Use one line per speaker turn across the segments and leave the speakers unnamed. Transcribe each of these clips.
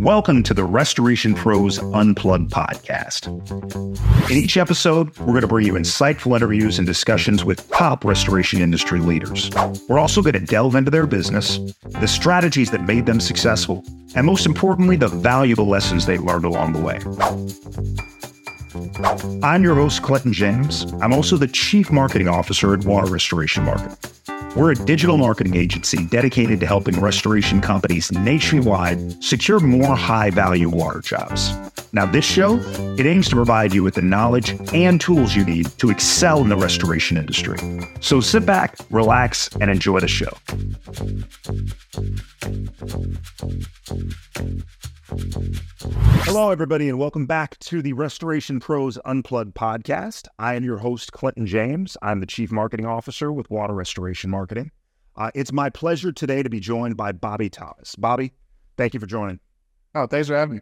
Welcome to the Restoration Pros Unplugged podcast. In each episode, we're going to bring you insightful interviews and discussions with top restoration industry leaders. We're also going to delve into their business, the strategies that made them successful, and most importantly, the valuable lessons they learned along the way. I'm your host, Clinton James. I'm also the Chief Marketing Officer at Water Restoration Marketing. We're a digital marketing agency dedicated to helping restoration companies nationwide secure more high value water jobs. Now, this show, it aims to provide you with the knowledge and tools you need to excel in the restoration industry. So sit back, relax, and enjoy the show. Hello, everybody, and welcome back to the Restoration Pros Unplugged podcast. I am your host, Clinton James. I'm the Chief Marketing Officer with Water Restoration Marketing. Uh, it's my pleasure today to be joined by Bobby Thomas. Bobby, thank you for joining.
Oh, thanks for having me.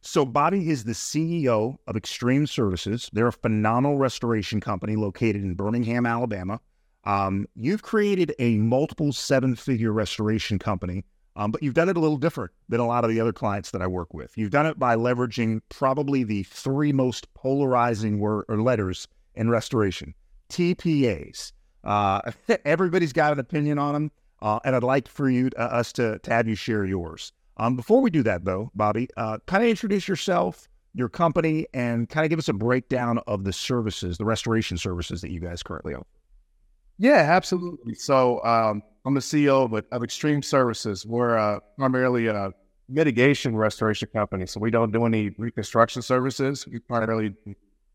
So, Bobby is the CEO of Extreme Services. They're a phenomenal restoration company located in Birmingham, Alabama. Um, you've created a multiple seven figure restoration company um, but you've done it a little different than a lot of the other clients that I work with. You've done it by leveraging probably the three most polarizing word or letters in restoration TPAs. Uh, everybody's got an opinion on them, uh, and I'd like for you uh, us to, to have you share yours. Um, before we do that, though, Bobby, uh, kind of introduce yourself, your company, and kind of give us a breakdown of the services, the restoration services that you guys currently offer.
Yeah, absolutely. So um, I'm the CEO of, of Extreme Services. We're uh, primarily a mitigation restoration company. So we don't do any reconstruction services. We primarily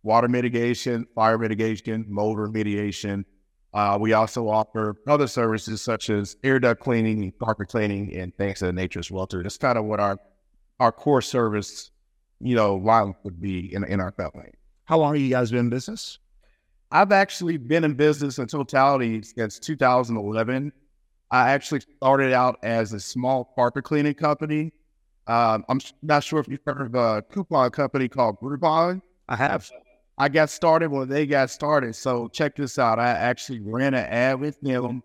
water mitigation, fire mitigation, mold remediation. Uh, we also offer other services such as air duct cleaning, carpet cleaning, and things of that nature as well. That's kind of what our our core service, you know, line would be in, in our company.
How long have you guys been in business?
I've actually been in business in totality since 2011. I actually started out as a small carpet cleaning company. Um, I'm not sure if you've heard of a coupon company called Groupon.
I have.
I got started when they got started. So check this out. I actually ran an ad with them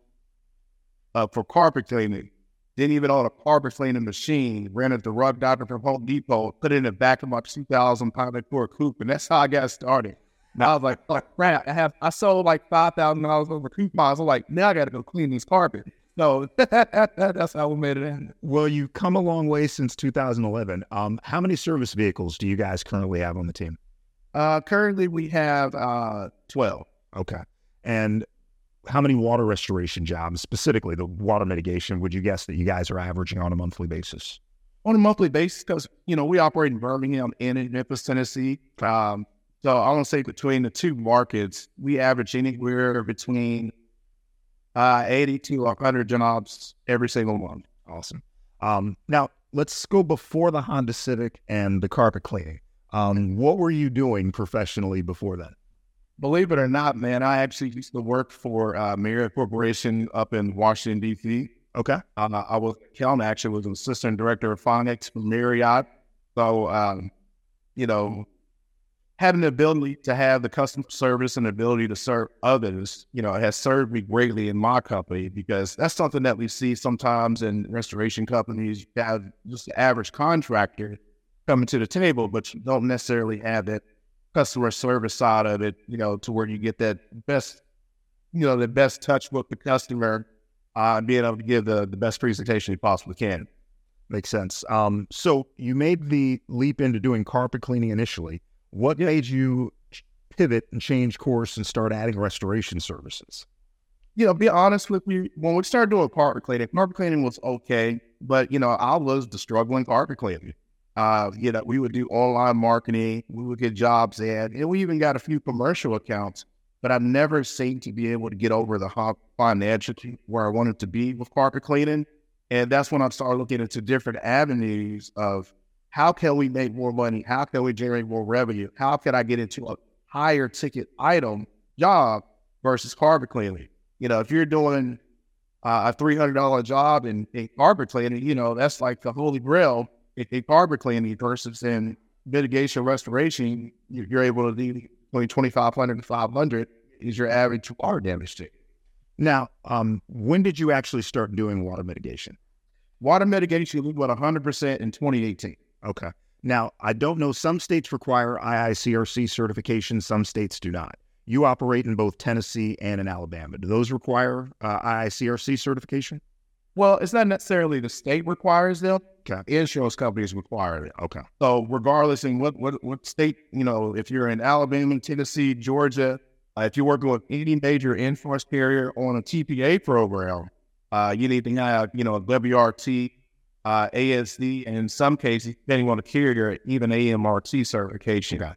uh, for carpet cleaning. Didn't even own a carpet cleaning machine. Rented the rug doctor from Home Depot. Put it in the back of my 2,000 pound Ford coupe, and that's how I got started. Now I was like, like crap. I have I sold like five thousand dollars over coupons. I'm like, now I got to go clean these carpets. So that's how we made it in.
Well, you've come a long way since 2011. Um, how many service vehicles do you guys currently have on the team?
Uh, currently, we have uh, 12.
Okay. And how many water restoration jobs, specifically the water mitigation, would you guess that you guys are averaging on a monthly basis?
On a monthly basis, because, you know, we operate in Birmingham and in Memphis, Tennessee. Um, so I want to say between the two markets, we average anywhere between uh, 80 to 100 jobs every single one.
Awesome. Um, now, let's go before the Honda Civic and the carpet cleaning. Um, what were you doing professionally before that?
Believe it or not, man, I actually used to work for uh, Marriott Corporation up in Washington, D.C.
Okay.
Uh, I was, Kelm actually was an assistant director of finance for Marriott. So, um, you know, having the ability to have the customer service and the ability to serve others, you know, has served me greatly in my company because that's something that we see sometimes in restoration companies. You have just the average contractor coming to the table, but you don't necessarily have that customer service side of it, you know, to where you get that best, you know, the best touch with the customer, uh, being able to give the, the best presentation you possibly can.
Makes sense. Um, so you made the leap into doing carpet cleaning initially. What made you pivot and change course and start adding restoration services?
You know, be honest with you, when we started doing carpet cleaning, carpet cleaning was okay, but you know, I was the struggling carpet cleaner. Uh, you know, we would do online marketing, we would get jobs in, and we even got a few commercial accounts. But I've never seemed to be able to get over the hump financially where I wanted to be with carpet cleaning. And that's when I started looking into different avenues of how can we make more money? How can we generate more revenue? How can I get into a higher ticket item job versus carpet cleaning? You know, if you're doing uh, a three hundred dollar job in, in carpet cleaning, you know that's like the holy grail in, in carpet cleaning versus in mitigation restoration. You're able to do only twenty five hundred between twenty five hundred and five hundred is your average water damage ticket.
Now, um, when did you actually start doing water mitigation?
Water mitigation, we went 100% in 2018.
Okay. Now, I don't know. Some states require IICRC certification, some states do not. You operate in both Tennessee and in Alabama. Do those require uh, IICRC certification?
Well, it's not necessarily the state requires them.
Okay.
Insurance companies require it.
Okay.
So regardless in what, what, what state, you know, if you're in Alabama, Tennessee, Georgia, uh, if you're working with any major insurance carrier on a TPA program, uh, you need to have, you know, a WRT, uh, ASD, and in some cases, depending on the carrier, even AMRT certification.
Okay.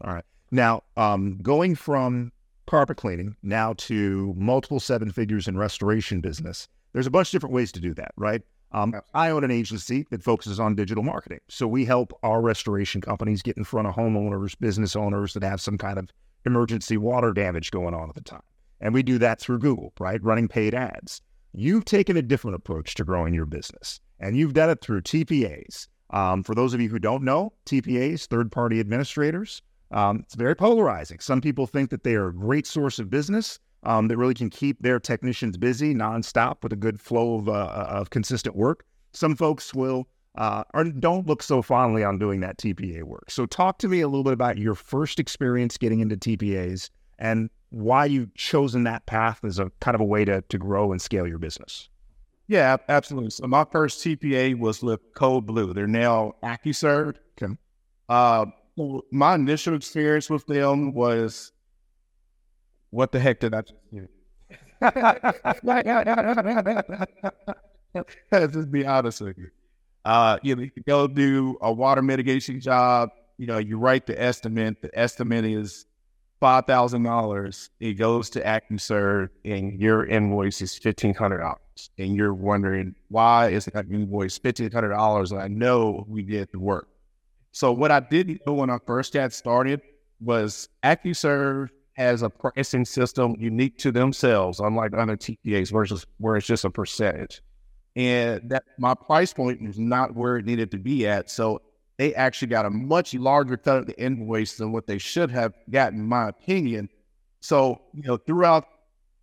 All right. Now, um, going from carpet cleaning now to multiple seven figures in restoration business, there's a bunch of different ways to do that, right? Um, I own an agency that focuses on digital marketing. So we help our restoration companies get in front of homeowners, business owners that have some kind of emergency water damage going on at the time. And we do that through Google, right? Running paid ads. You've taken a different approach to growing your business, and you've done it through TPAs. Um, for those of you who don't know, TPAs, third party administrators, um, it's very polarizing. Some people think that they are a great source of business um, that really can keep their technicians busy nonstop with a good flow of, uh, uh of consistent work. Some folks will uh, or don't look so fondly on doing that TPA work. So, talk to me a little bit about your first experience getting into TPAs and why you've chosen that path as a kind of a way to, to grow and scale your business.
Yeah, absolutely. So, my first TPA was with Code Blue. They're now AccuServe.
Okay.
Uh, my initial experience with them was what the heck did I just do? Let's just be honest with you. Uh, you, know, you go do a water mitigation job. You know, you write the estimate. The estimate is five thousand dollars. It goes to AccuServe, and your invoice is fifteen hundred dollars. And you're wondering why is that invoice fifteen hundred dollars? And I know we did the work. So what I didn't know when I first got started was AccuServe has a pricing system unique to themselves, unlike other TPAs, versus where it's just a percentage. And that my price point was not where it needed to be at. So they actually got a much larger cut of the invoice than what they should have gotten, in my opinion. So, you know, throughout,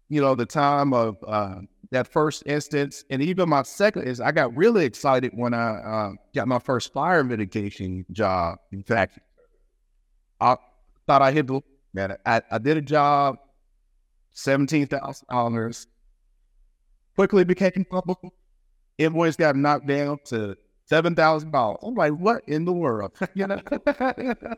you know, the time of uh, that first instance, and even my second is I got really excited when I uh, got my first fire mitigation job. In fact, I thought I hit the man. I, I did a job, seventeen thousand dollars. Quickly became public. Invoice got knocked down to seven thousand dollars. I'm like, what in the world? you know.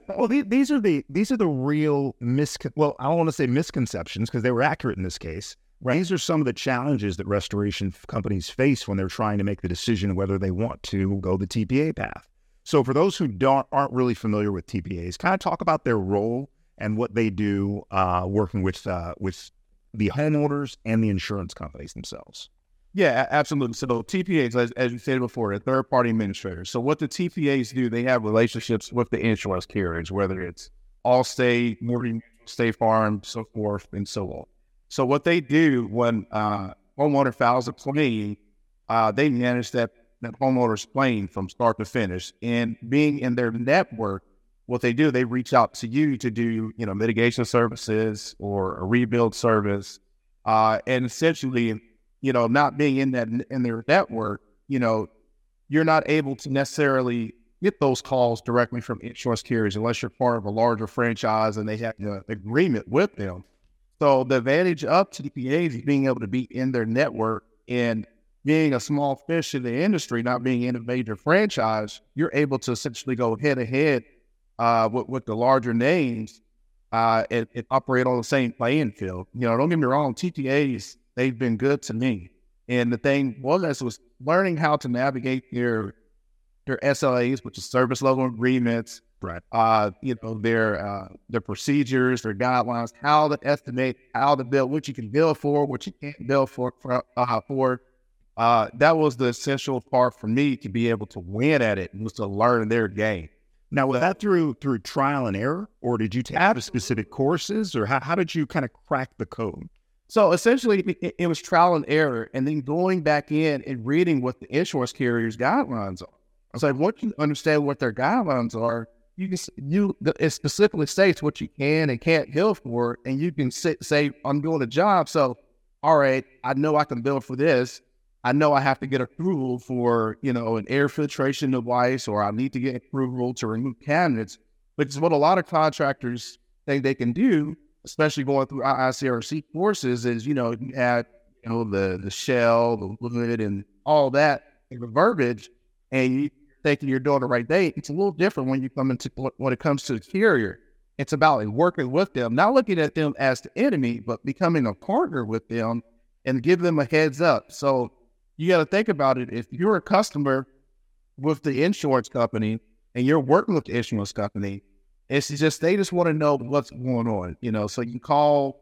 well, these, are the these are the real mis. Well, I don't want to say misconceptions because they were accurate in this case. Right. These are some of the challenges that restoration companies face when they're trying to make the decision whether they want to go the TPA path. So, for those who don't aren't really familiar with TPAs, kind of talk about their role and what they do uh, working with uh, with the homeowners and the insurance companies themselves.
Yeah, absolutely. So TPAs, as, as you said before, are third party administrators. So what the TPAs do, they have relationships with the insurance carriers, whether it's Allstate, Morgan, State Farm, so forth, and so on. So what they do when uh, homeowner files a claim, uh, they manage that that homeowner's claim from start to finish. And being in their network, what they do, they reach out to you to do you know mitigation services or a rebuild service, uh, and essentially, you know, not being in that in their network, you know, you're not able to necessarily get those calls directly from insurance carriers unless you're part of a larger franchise and they have an agreement with them. So the advantage of TPAs is being able to be in their network and being a small fish in the industry, not being in a major franchise, you're able to essentially go head to head uh, with, the larger names uh, and, and, operate on the same playing field. You know, don't get me wrong, TPAs, they've been good to me. And the thing was, was learning how to navigate their their SLAs, which is service level agreements,
right?
Uh, you know their uh, their procedures, their guidelines, how to estimate, how to build, what you can build for, what you can't build for for. Uh, for. Uh, that was the essential part for me to be able to win at it, was to learn their game.
Now, was that through through trial and error, or did you take specific courses, or how, how did you kind of crack the code?
So essentially, it, it, was trial and error, and then going back in and reading what the insurance carriers' guidelines are. I So okay. once you understand what their guidelines are, you can you it specifically states what you can and can't bill for, and you can sit, say I'm doing a job. So all right, I know I can bill for this. I know I have to get approval for, you know, an air filtration device or I need to get approval to remove cabinets, which is what a lot of contractors think they can do, especially going through IICRC courses, is, you know, you add, you know, the the shell, the lid and all that, the verbiage, and you thinking you're doing the right thing. It's a little different when you come into when it comes to the carrier. It's about working with them, not looking at them as the enemy, but becoming a partner with them and give them a heads up. So you got to think about it. If you're a customer with the insurance company and you're working with the insurance company, it's just they just want to know what's going on, you know. So you call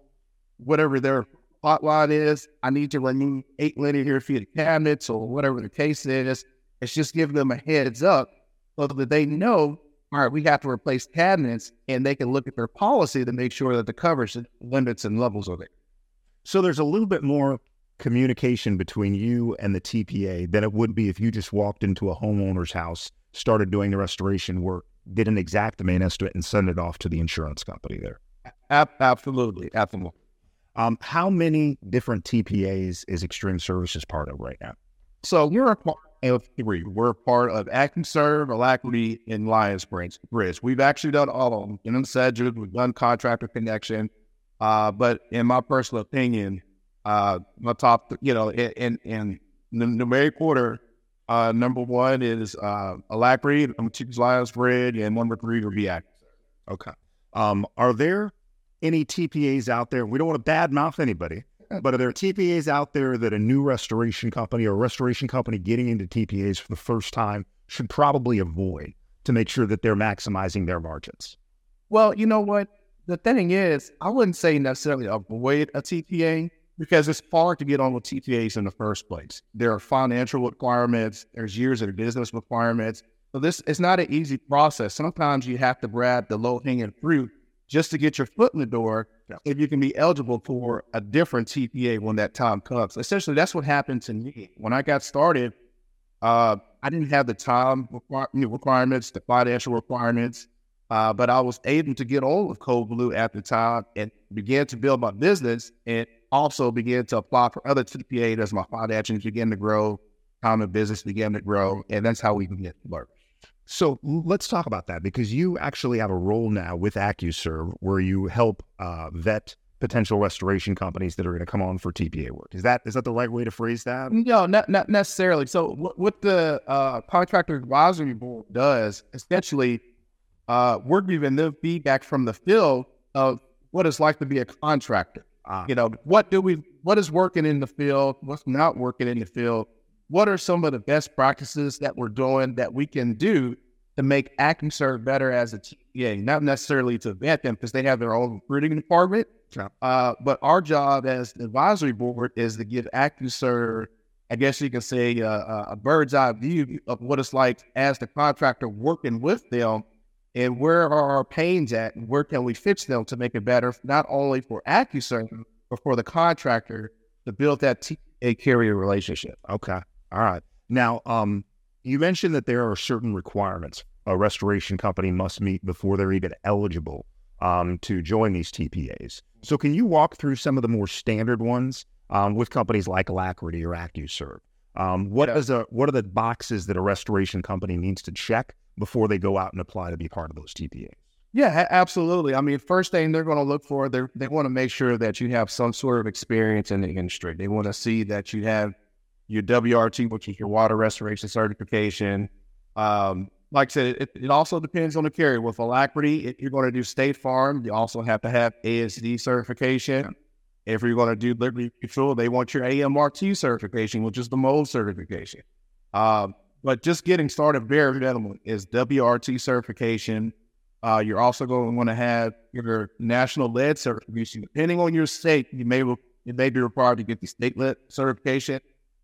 whatever their hotline is. I need to remove eight linear feet of cabinets or whatever the case is. It's just giving them a heads up so that they know, all right, we have to replace cabinets, and they can look at their policy to make sure that the coverage limits and levels are there.
So there's a little bit more communication between you and the TPA than it would be if you just walked into a homeowner's house, started doing the restoration work, did an Xactimate estimate, and sent it off to the insurance company there.
Absolutely. Absolutely.
Um, how many different TPAs is Extreme Services part of right now?
So we're a part of three. We're part of AccuServe, Alacrity, and Lions Bridge. We've actually done all of them. In Sedgwick, we've done Contractor Connection. Uh, but in my personal opinion, uh, my top, you know, in in, the numeric order, uh, number one is uh, Alacrity, number two is Lions Bridge, and number three would be Act.
Okay. Um, are there any TPAs out there? We don't want to badmouth anybody, but are there TPAs out there that a new restoration company or a restoration company getting into TPAs for the first time should probably avoid to make sure that they're maximizing their margins?
Well, you know what? The thing is, I wouldn't say necessarily avoid a TPA because it's hard to get on with TPAs in the first place. There are financial requirements, there's years of business requirements. So this it's not an easy process. Sometimes you have to grab the low hanging fruit just to get your foot in the door yeah. if you can be eligible for a different TPA when that time comes. Essentially, that's what happened to me. When I got started, uh, I didn't have the time requirements, the financial requirements, uh, but I was able to get on with Code Blue at the time and began to build my business. And also began to apply for other TPA as my financials began to grow, common business began to grow, and that's how we began to work.
So let's talk about that because you actually have a role now with AccuServe where you help uh, vet potential restoration companies that are going to come on for TPA work. Is that is that the right way to phrase that?
No, not not necessarily. So what, the uh, contractor advisory board does essentially, uh, we're giving them feedback from the field of what it's like to be a contractor. Uh, you know, what do we, what is working in the field? What's not working in the field? What are some of the best practices that we're doing that we can do to make AccuServe better as a TPA? Not necessarily to vet them because they have their own recruiting department. Uh, but our job as the advisory board is to give AccuServe, I guess you can say, uh, a bird's eye view of what it's like as the contractor working with them and where are our pains at and where can we fix them to make it better, not only for AccuServe, but for the contractor to build that TA carrier relationship.
Okay. All right. Now, um, you mentioned that there are certain requirements a restoration company must meet before they're even eligible um, to join these TPAs. So, can you walk through some of the more standard ones um, with companies like Alacrity or AccuServe? Um, what is a what are the boxes that a restoration company needs to check before they go out and apply to be part of those TPAs?
Yeah, absolutely. I mean, first thing they're going to look for, they they want to make sure that you have some sort of experience in the industry. They want to see that you have your WRT, which is your water restoration certification. Um, like I said, it, it, also depends on the carrier. With Alacrity, if you're going to do State Farm, you also have to have ASD certification. If you're going to do Liberty Mutual, they want your AMRT certification, which is the mold certification. Um, but just getting started, very minimal is WRT certification. Uh, you're also going to want to have your national lead certification. Depending on your state, you may you may be required to get the state lead certification.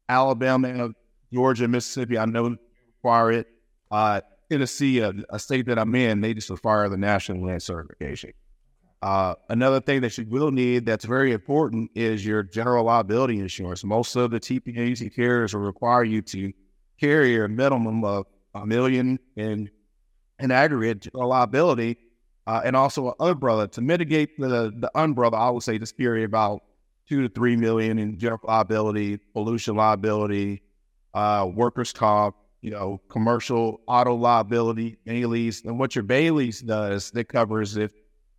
Alabama, Georgia, Mississippi, I know require it. Uh, Tennessee, a, a, state that I'm in, they just require the national Land certification. Uh, another thing that you will need that's very important is your general liability insurance. Most of the TPAs carriers will require you to carry a minimum of a million in in aggregate liability, uh, and also an umbrella to mitigate the the umbrella. I would say just carry about two to three million in general liability, pollution liability, uh, workers' comp, you know, commercial auto liability, bailee's. And what your bailee's does, it covers if,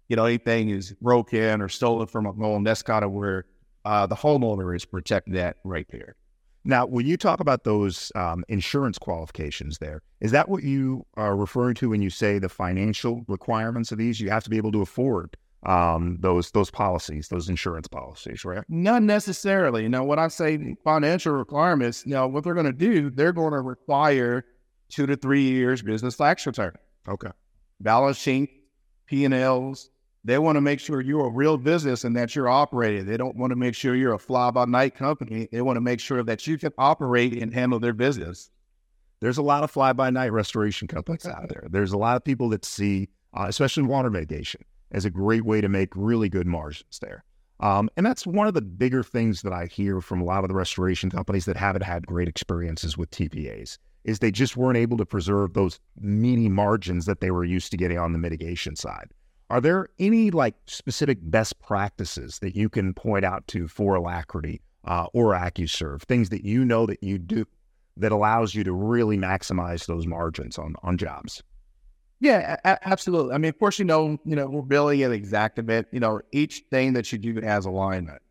you know, anything is broken or stolen from a home. That's kind of where uh, the homeowner is protected at right there.
Now, when you talk about those um, insurance qualifications there, is that what you are referring to when you say the financial requirements of these? You have to be able to afford um, those those policies, those insurance policies, right?
Not necessarily. Now, when I say financial requirements, you know, what they're going to do, they're going to require two to three years business tax return.
Okay.
Balance sheet, P&Ls, they want to make sure you're a real business and that you're operating. They don't want to make sure you're a fly by night company. They want to make sure that you can operate and handle their business.
There's a lot of fly by night restoration companies out there. There's a lot of people that see, uh, especially water mitigation, as a great way to make really good margins there. Um, and that's one of the bigger things that I hear from a lot of the restoration companies that haven't had great experiences with TPAs is they just weren't able to preserve those meaty margins that they were used to getting on the mitigation side. Are there any like specific best practices that you can point out to for Alacrity uh, or AccuServe, things that you know that you do that allows you to really maximize those margins on on jobs?
Yeah, a- absolutely. I mean, of course, you know, you know, we're billing an Xactimate. You know, each thing that you do has alignment.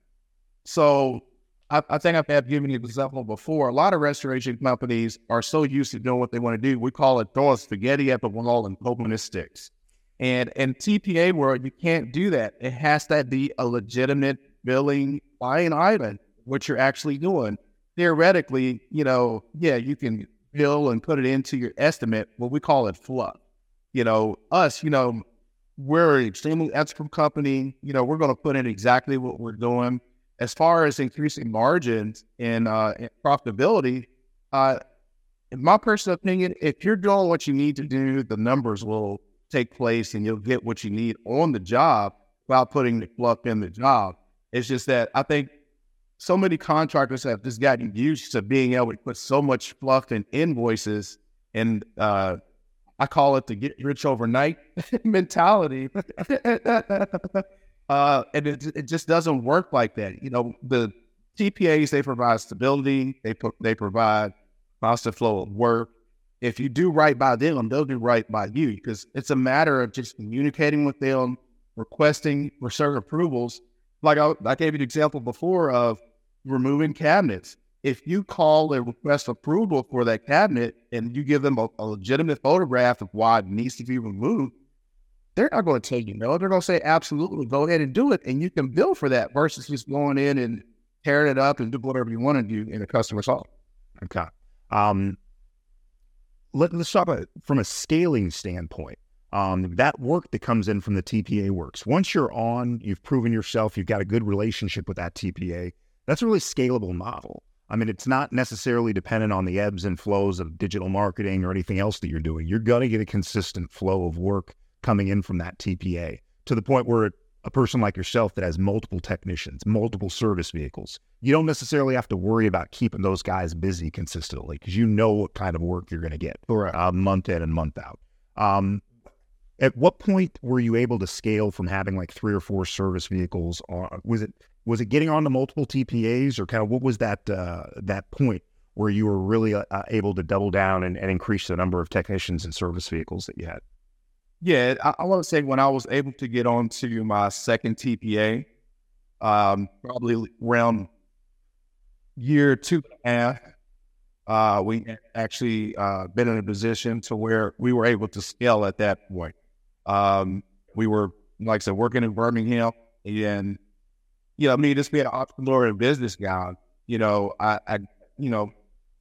So I, I think I've given you an example before. A lot of restoration companies are so used to doing what they want to do. We call it throwing spaghetti at the wall and hoping it sticks. And in TPA world, you can't do that. It has to be a legitimate billing line item, what you're actually doing. Theoretically, you know, yeah, you can bill and put it into your estimate, what we call it fluff. You know, us, you know, we're an extremely ethical company. You know, we're going to put in exactly what we're doing. As far as increasing margins and, uh, and profitability, uh, in my personal opinion, if you're doing what you need to do, the numbers will take place and you'll get what you need on the job without putting the fluff in the job. It's just that I think so many contractors have just gotten used to being able to put so much fluff in invoices and uh, I call it the get rich overnight mentality. uh, and it, it just doesn't work like that. You know, the TPAs, they provide stability, they, they provide constant flow of work if you do right by them, they'll do right by you because it's a matter of just communicating with them, requesting for certain approvals. Like I, I gave you an example before of removing cabinets. If you call and request approval for that cabinet and you give them a, a legitimate photograph of why it needs to be removed, they're not going to tell you no. They're going to say, absolutely, go ahead and do it. And you can bill for that versus just going in and tearing it up and do whatever you want to do in a customer's home.
Okay. Um, let, us talk about from a scaling standpoint. Um, that work that comes in from the TPA works. Once you're on, you've proven yourself, you've got a good relationship with that TPA. That's a really scalable model. I mean, it's not necessarily dependent on the ebbs and flows of digital marketing or anything else that you're doing. You're going to get a consistent flow of work coming in from that TPA to the point where a person like yourself that has multiple technicians, multiple service vehicles, you don't necessarily have to worry about keeping those guys busy consistently because you know what kind of work you're going to get uh, month in and month out. Um, at what point were you able to scale from having like three or four service vehicles? On, was it was it getting on to multiple TPAs, or kind of what was that uh, that point where you were really uh, able to double down and, and increase the number of technicians and service vehicles that you had?
Yeah, I, I want to say when I was able to get onto my second TPA, um, probably around year two and a half, uh, we actually uh, been in a position to where we were able to scale at that point. Um, we were, like I said, working in Birmingham, and you know, I mean, just being an entrepreneur and business guy, you know, I, I you know,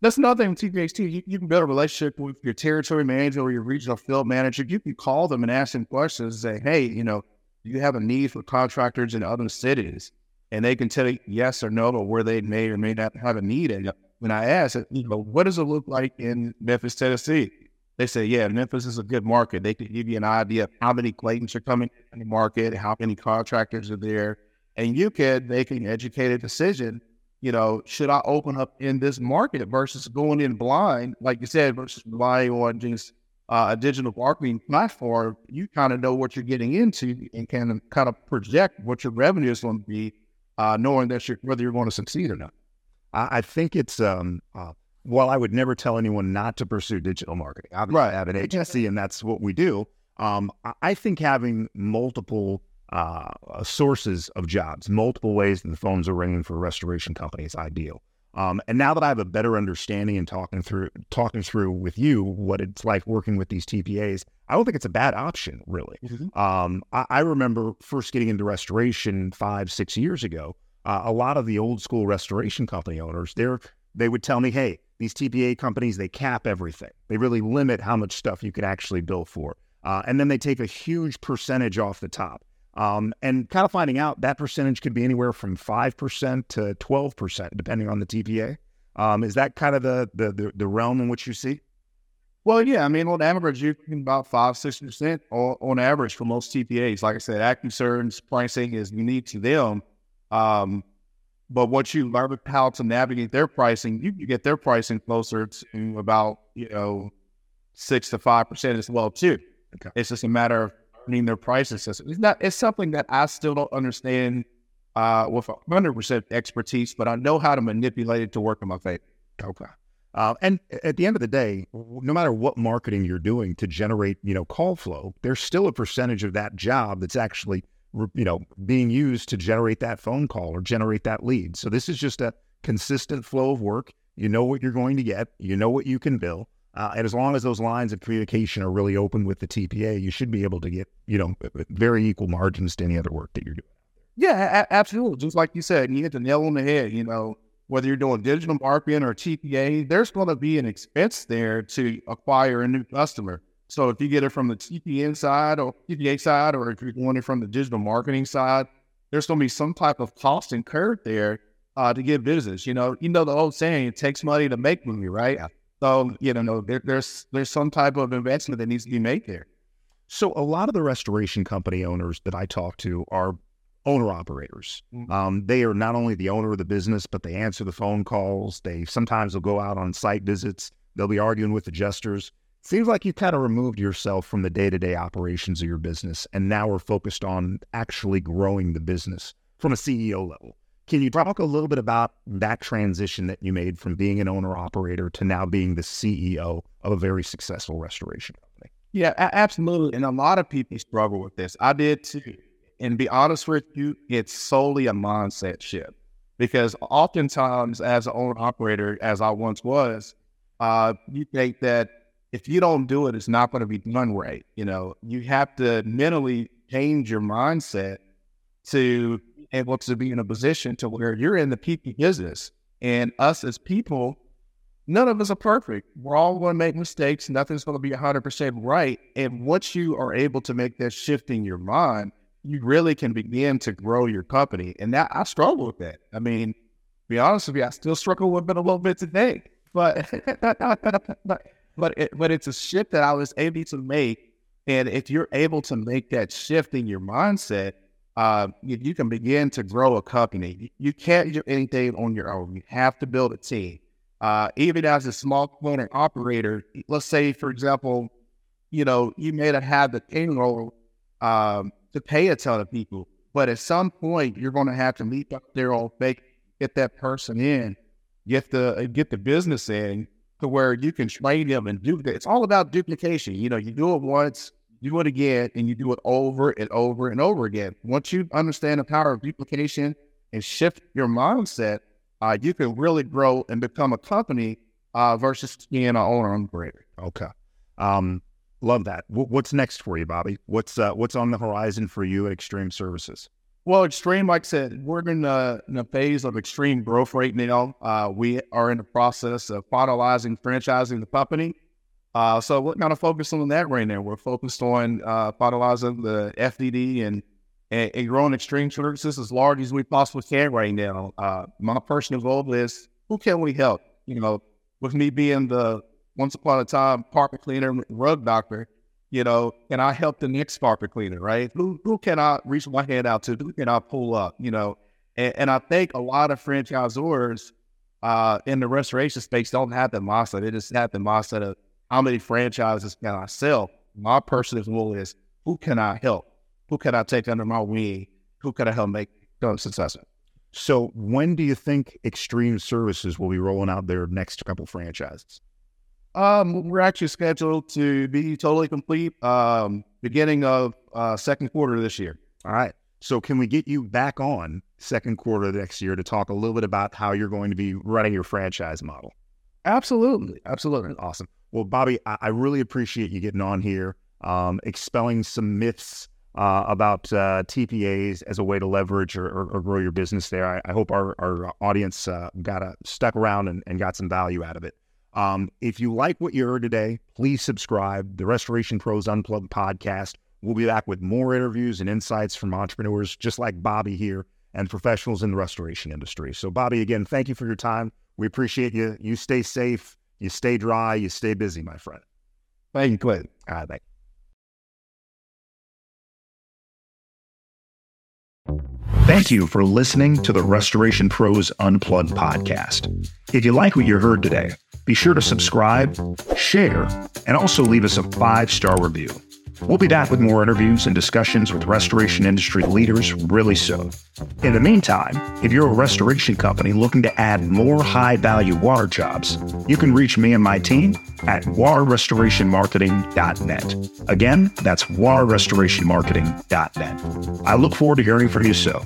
that's another thing with TPHT. You, you, can build a relationship with your territory manager or your regional field manager. You can call them and ask them questions and say, hey, you know, do you have a need for contractors in other cities? And they can tell you yes or no or where they may or may not have a need. And when I ask, you know, what does it look like in Memphis, Tennessee? They say, yeah, Memphis is a good market. They can give you an idea of how many claims are coming in the market, how many contractors are there. And you can make an educated decision you know, should I open up in this market versus going in blind, like you said, versus relying on just uh, a digital marketing platform? You kind of know what you're getting into and can kind of project what your revenue is going to be uh, knowing that you're, whether you're going to succeed or not.
I, I think it's um, uh, well, I would never tell anyone not to pursue digital marketing. Obviously,
Right.
I have an agency, and that's what we do. Um, I- I think having multiple uh, sources of jobs, multiple ways that the phones are ringing for restoration companies. ideal. Um, and now that I have a better understanding and talking through talking through with you what it's like working with these TPAs, I don't think it's a bad option, really. Um, I, I remember first getting into restoration five, six years ago. Uh, a lot of the old school restoration company owners, they're they would tell me, "Hey, these TPA companies they cap everything. They really limit how much stuff you can actually bill for, uh, and then they take a huge percentage off the top." Um, and kind of finding out that percentage could be anywhere from five percent to twelve percent, depending on the TPA. Um, is that kind of the, the the the realm in which you see?
Well, yeah, I mean, on average, you're about five, six percent on, on average for most TPAs. Like I said, AccuServe's pricing is unique to them. Um, but once you learn how to navigate their pricing, you can get their pricing closer to about you know six to five percent as well too.
Okay.
It's just a matter of their pricing system. It's not. It's something that I still don't understand uh, with hundred percent expertise, but I know how to manipulate it to work in my favor.
Okay. Uh, and at the end of the day, no matter what marketing you're doing to generate, you know, call flow, there's still a percentage of that job that's actually, you know, being used to generate that phone call or generate that lead. So this is just a consistent flow of work. You know what you're going to get. You know what you can bill. Uh, and as long as those lines of communication are really open with the TPA, you should be able to get, you know, very equal margins to any other work that you're doing.
Yeah, a- absolutely. Just like you said, you hit the nail on the head. You know, whether you're doing digital marketing or TPA, there's going to be an expense there to acquire a new customer. So if you get it from the TPA side or TPA side, or if you're doing it from the digital marketing side, there's going to be some type of cost incurred there uh, to get business. You know, you know the old saying, it takes money to make money, right? So you know, there, there's there's some type of investment that needs to be made there.
So a lot of the restoration company owners that I talk to are owner operators.
Mhm.
Um, they are not only the owner of the business, but they answer the phone calls. They sometimes will go out on site visits. They'll be arguing with adjusters. Seems like you kind of removed yourself from the day to day operations of your business, and now we're focused on actually growing the business from a CEO level. Can you talk a little bit about that transition that you made from being an owner operator to now being the CEO of a very successful restoration company?
Yeah, a- absolutely. And a lot of people struggle with this. I did too. And be honest with you, it's solely a mindset shift because oftentimes, as an owner operator, as I once was, uh, you think that if you don't do it, it's not going to be done right. You know, you have to mentally change your mindset to able to be in a position to where you're in the people business. And us as people, none of us are perfect. We're all going to make mistakes. Nothing's going to be 100% right. And once you are able to make that shift in your mind, you really can begin to grow your company. And that I struggle with that. I mean, be honest with you, I still struggle with it a little bit today. But but it, but it's a shift that I was able to make. And if you're able to make that shift in your mindset, uh, you, you can begin to grow a company. You can't do anything on your own. You have to build a team. Uh, even as a small owner operator, let's say, for example, you know, you may not have the payroll um, to pay a ton of people, but at some point, you're going to have to leap up there on make get that person in, get the get the business in to where you can train them and do that. It's all about duplication. You know, you do it once, do it again, and you do it over and over and over again. Once you understand the power of duplication and shift your mindset, uh, you can really grow and become a company uh, versus being an owner operator.
Okay. Um, love that. W- what's next for you, Bobby? What's uh, what's on the horizon for you at Extreme Services?
Well, extreme, like I said, we're in a, in a phase of extreme growth right now. Uh, we are in the process of finalizing franchising the company. Uh, so we're kind of focused on that right now. We're focused on uh, finalizing the FDD and, and, and growing extreme services as large as we possibly can right now. Uh, my personal goal is who can we help? You know, with me being the once upon a time carpet cleaner, rug doctor, you know, can I help the next carpet cleaner, right? Who who can I reach my hand out to? Who can I pull up? You know, and, and I think a lot of franchisors uh, in the restoration space don't have the mindset. They just have the mindset of how many franchises can I sell? My personal goal is who can I help? Who can I take under my wing? Who can I help make them successful?
So when do you think Extreme Services will be rolling out their next couple franchises?
Um, we're actually scheduled to be totally complete um, beginning of uh, second quarter this year.
All right. So can we get you back on second quarter next year to talk a little bit about how you're going to be running your franchise model?
Absolutely, absolutely.
Awesome. Well, Bobby, I, I really appreciate you getting on here, um, expelling some myths uh, about uh, TPAs as a way to leverage or, or, or grow your business there. I, I hope our, our audience uh, got a, stuck around and, and, got some value out of it. Um, if you like what you heard today, please subscribe. The Restoration Pros Unplugged podcast. We'll be back with more interviews and insights from entrepreneurs just like Bobby here and professionals in the restoration industry. So, Bobby, again, thank you for your time. We appreciate you. You stay safe, you stay dry, you stay busy, my friend.
Thank you, Clinton.
All ah, right, thank. Thank you for listening to the Restoration Pros Unplugged podcast. If you like what you heard today, be sure to subscribe, share, and also leave us a five star review. We'll be back with more interviews and discussions with restoration industry leaders really soon. In the meantime, if you're a restoration company looking to add more high value water jobs, you can reach me and my team at waterrestorationmarketing.net. Again, that's waterrestorationmarketing.net. I look forward to hearing from you soon.